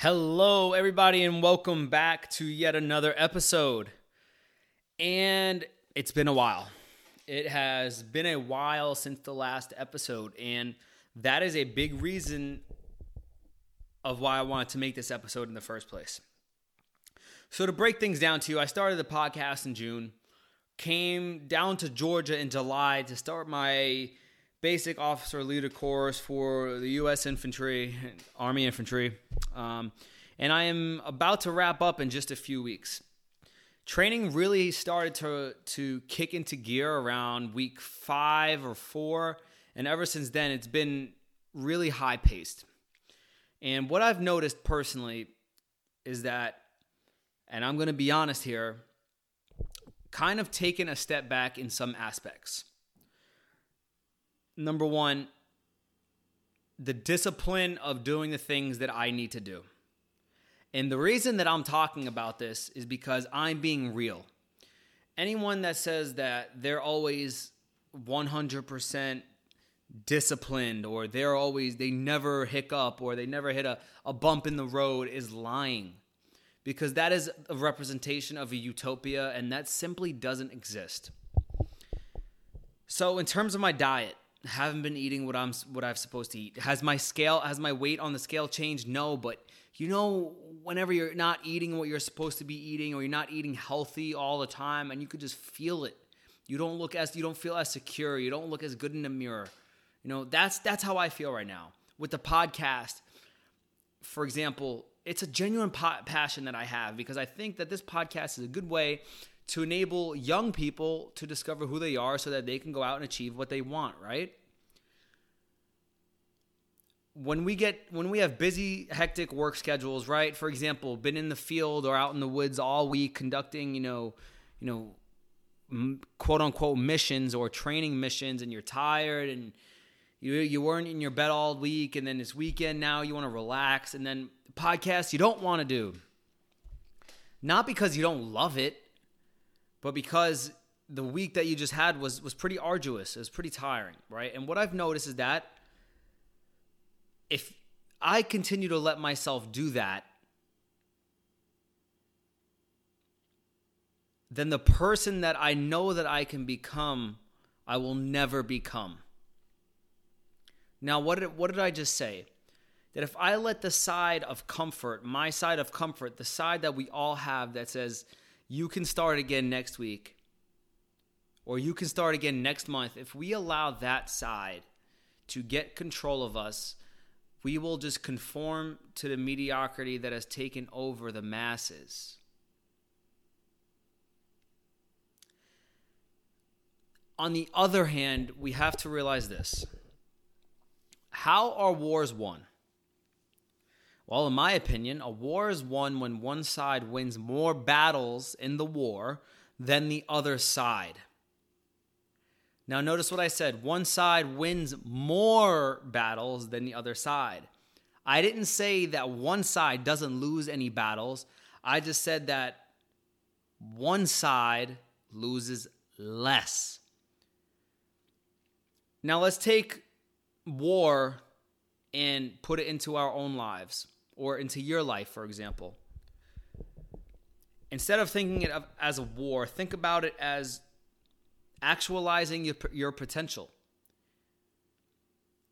Hello, everybody, and welcome back to yet another episode. And it's been a while. It has been a while since the last episode, and that is a big reason of why I wanted to make this episode in the first place. So, to break things down to you, I started the podcast in June, came down to Georgia in July to start my basic officer leader course for the U.S. Infantry, Army Infantry, um, and I am about to wrap up in just a few weeks. Training really started to to kick into gear around week five or four, and ever since then, it's been really high paced. And what I've noticed personally is that, and I'm going to be honest here, kind of taken a step back in some aspects number one, the discipline of doing the things that I need to do. And the reason that I'm talking about this is because I'm being real. Anyone that says that they're always 100% disciplined or they're always, they never hiccup or they never hit a, a bump in the road is lying. Because that is a representation of a utopia and that simply doesn't exist. So, in terms of my diet, haven't been eating what I'm what I'm supposed to eat. Has my scale has my weight on the scale changed? No, but you know whenever you're not eating what you're supposed to be eating or you're not eating healthy all the time and you could just feel it. You don't look as you don't feel as secure, you don't look as good in the mirror. You know, that's that's how I feel right now. With the podcast, for example, it's a genuine po- passion that I have because I think that this podcast is a good way to enable young people to discover who they are so that they can go out and achieve what they want, right? When we get when we have busy hectic work schedules, right? For example, been in the field or out in the woods all week conducting, you know, you know, quote unquote missions or training missions and you're tired and you you weren't in your bed all week and then this weekend now you want to relax and then podcast you don't want to do. Not because you don't love it, but because the week that you just had was was pretty arduous, it was pretty tiring, right? And what I've noticed is that if I continue to let myself do that, then the person that I know that I can become, I will never become. Now, what did, what did I just say? That if I let the side of comfort, my side of comfort, the side that we all have that says, you can start again next week or you can start again next month, if we allow that side to get control of us, we will just conform to the mediocrity that has taken over the masses. On the other hand, we have to realize this. How are wars won? Well, in my opinion, a war is won when one side wins more battles in the war than the other side. Now, notice what I said one side wins more battles than the other side. I didn't say that one side doesn't lose any battles. I just said that one side loses less. Now, let's take war and put it into our own lives or into your life, for example. Instead of thinking it as a war, think about it as actualizing your, your potential.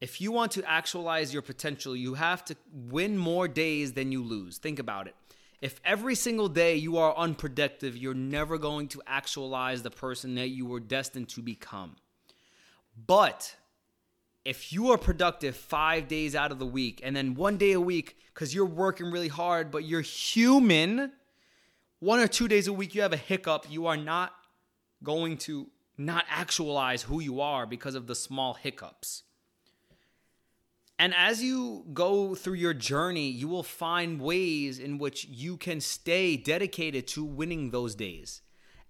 If you want to actualize your potential, you have to win more days than you lose. Think about it. If every single day you are unproductive, you're never going to actualize the person that you were destined to become. But if you are productive five days out of the week and then one day a week because you're working really hard, but you're human, one or two days a week you have a hiccup, you are not going to not actualize who you are because of the small hiccups. And as you go through your journey, you will find ways in which you can stay dedicated to winning those days.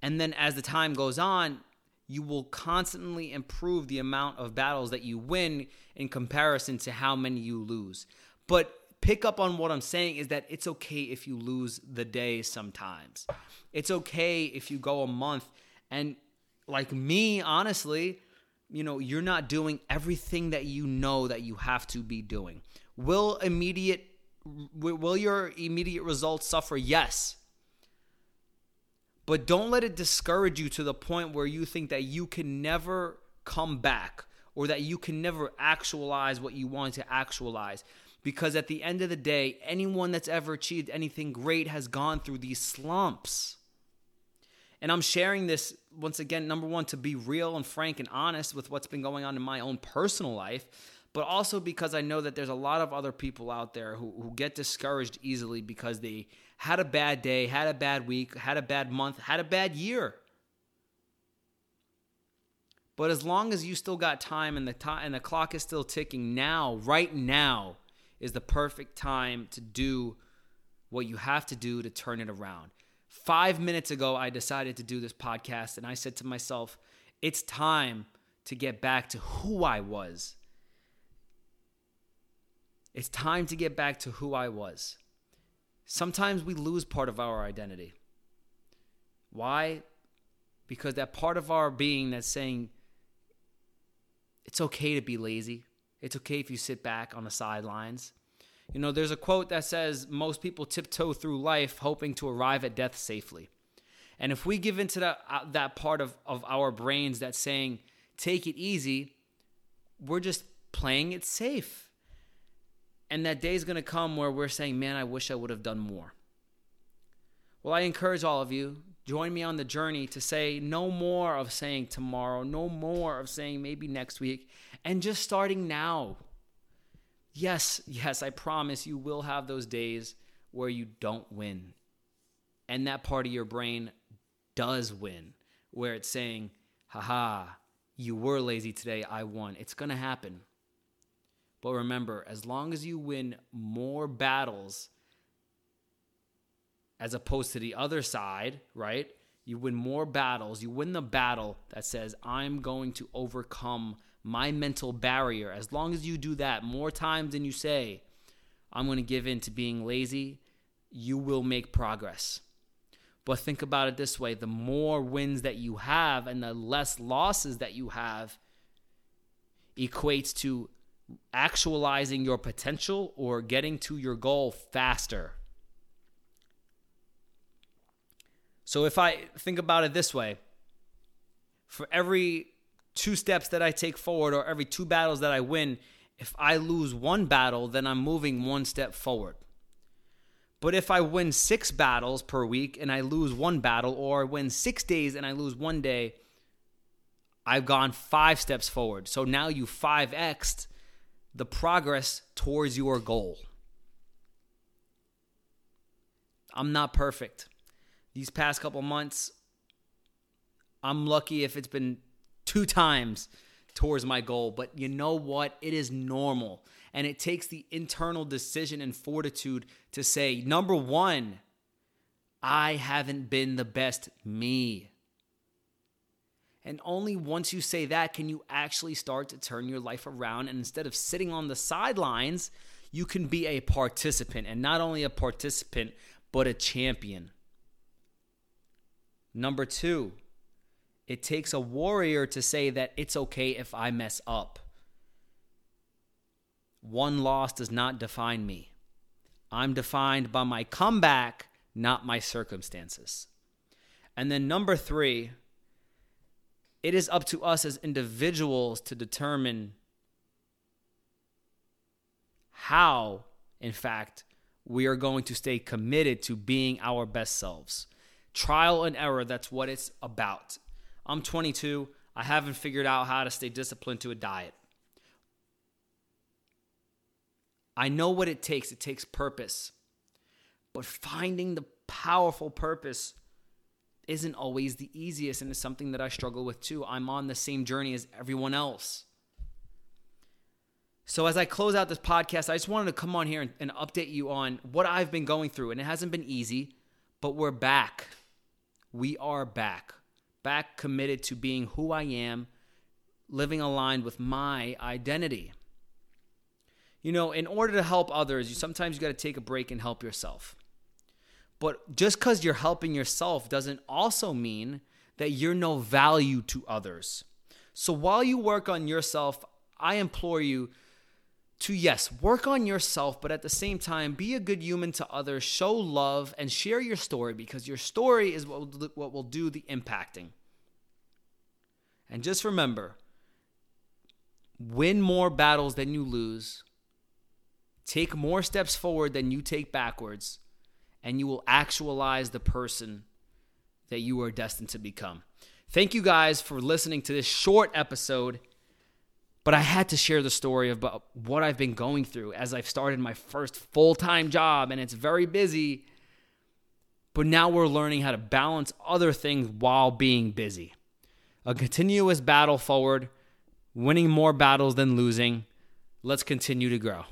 And then as the time goes on, you will constantly improve the amount of battles that you win in comparison to how many you lose. But pick up on what I'm saying is that it's okay if you lose the day sometimes. It's okay if you go a month and like me, honestly, you know, you're not doing everything that you know that you have to be doing. Will immediate will your immediate results suffer? Yes. But don't let it discourage you to the point where you think that you can never come back or that you can never actualize what you want to actualize. Because at the end of the day, anyone that's ever achieved anything great has gone through these slumps. And I'm sharing this once again, number one, to be real and frank and honest with what's been going on in my own personal life, but also because I know that there's a lot of other people out there who, who get discouraged easily because they had a bad day, had a bad week, had a bad month, had a bad year. But as long as you still got time and the time and the clock is still ticking, now, right now, is the perfect time to do what you have to do to turn it around. Five minutes ago, I decided to do this podcast, and I said to myself, it's time to get back to who I was. It's time to get back to who I was. Sometimes we lose part of our identity. Why? Because that part of our being that's saying, it's okay to be lazy. It's okay if you sit back on the sidelines. You know, there's a quote that says most people tiptoe through life hoping to arrive at death safely. And if we give into that, uh, that part of, of our brains that's saying, take it easy, we're just playing it safe. And that day is going to come where we're saying, man, I wish I would have done more. Well, I encourage all of you, join me on the journey to say no more of saying tomorrow, no more of saying maybe next week, and just starting now. Yes, yes, I promise you will have those days where you don't win. And that part of your brain does win, where it's saying, haha, you were lazy today, I won. It's going to happen. But remember, as long as you win more battles as opposed to the other side, right? You win more battles. You win the battle that says, I'm going to overcome my mental barrier. As long as you do that more times than you say, I'm going to give in to being lazy, you will make progress. But think about it this way the more wins that you have and the less losses that you have equates to actualizing your potential or getting to your goal faster. So if I think about it this way, for every two steps that I take forward or every two battles that I win, if I lose one battle, then I'm moving one step forward. But if I win six battles per week and I lose one battle, or I win six days and I lose one day, I've gone five steps forward. So now you 5x'd the progress towards your goal. I'm not perfect. These past couple months, I'm lucky if it's been two times towards my goal. But you know what? It is normal. And it takes the internal decision and fortitude to say, number one, I haven't been the best me. And only once you say that can you actually start to turn your life around. And instead of sitting on the sidelines, you can be a participant. And not only a participant, but a champion. Number two, it takes a warrior to say that it's okay if I mess up. One loss does not define me. I'm defined by my comeback, not my circumstances. And then number three, it is up to us as individuals to determine how, in fact, we are going to stay committed to being our best selves. Trial and error, that's what it's about. I'm 22. I haven't figured out how to stay disciplined to a diet. I know what it takes. It takes purpose. But finding the powerful purpose isn't always the easiest, and it's something that I struggle with too. I'm on the same journey as everyone else. So, as I close out this podcast, I just wanted to come on here and, and update you on what I've been going through. And it hasn't been easy, but we're back. We are back back committed to being who I am, living aligned with my identity. You know, in order to help others, you sometimes you got to take a break and help yourself. But just cuz you're helping yourself doesn't also mean that you're no value to others. So while you work on yourself, I implore you to yes, work on yourself, but at the same time, be a good human to others, show love, and share your story because your story is what will what will do the impacting. And just remember win more battles than you lose, take more steps forward than you take backwards, and you will actualize the person that you are destined to become. Thank you guys for listening to this short episode. But I had to share the story about what I've been going through as I've started my first full time job, and it's very busy. But now we're learning how to balance other things while being busy. A continuous battle forward, winning more battles than losing. Let's continue to grow.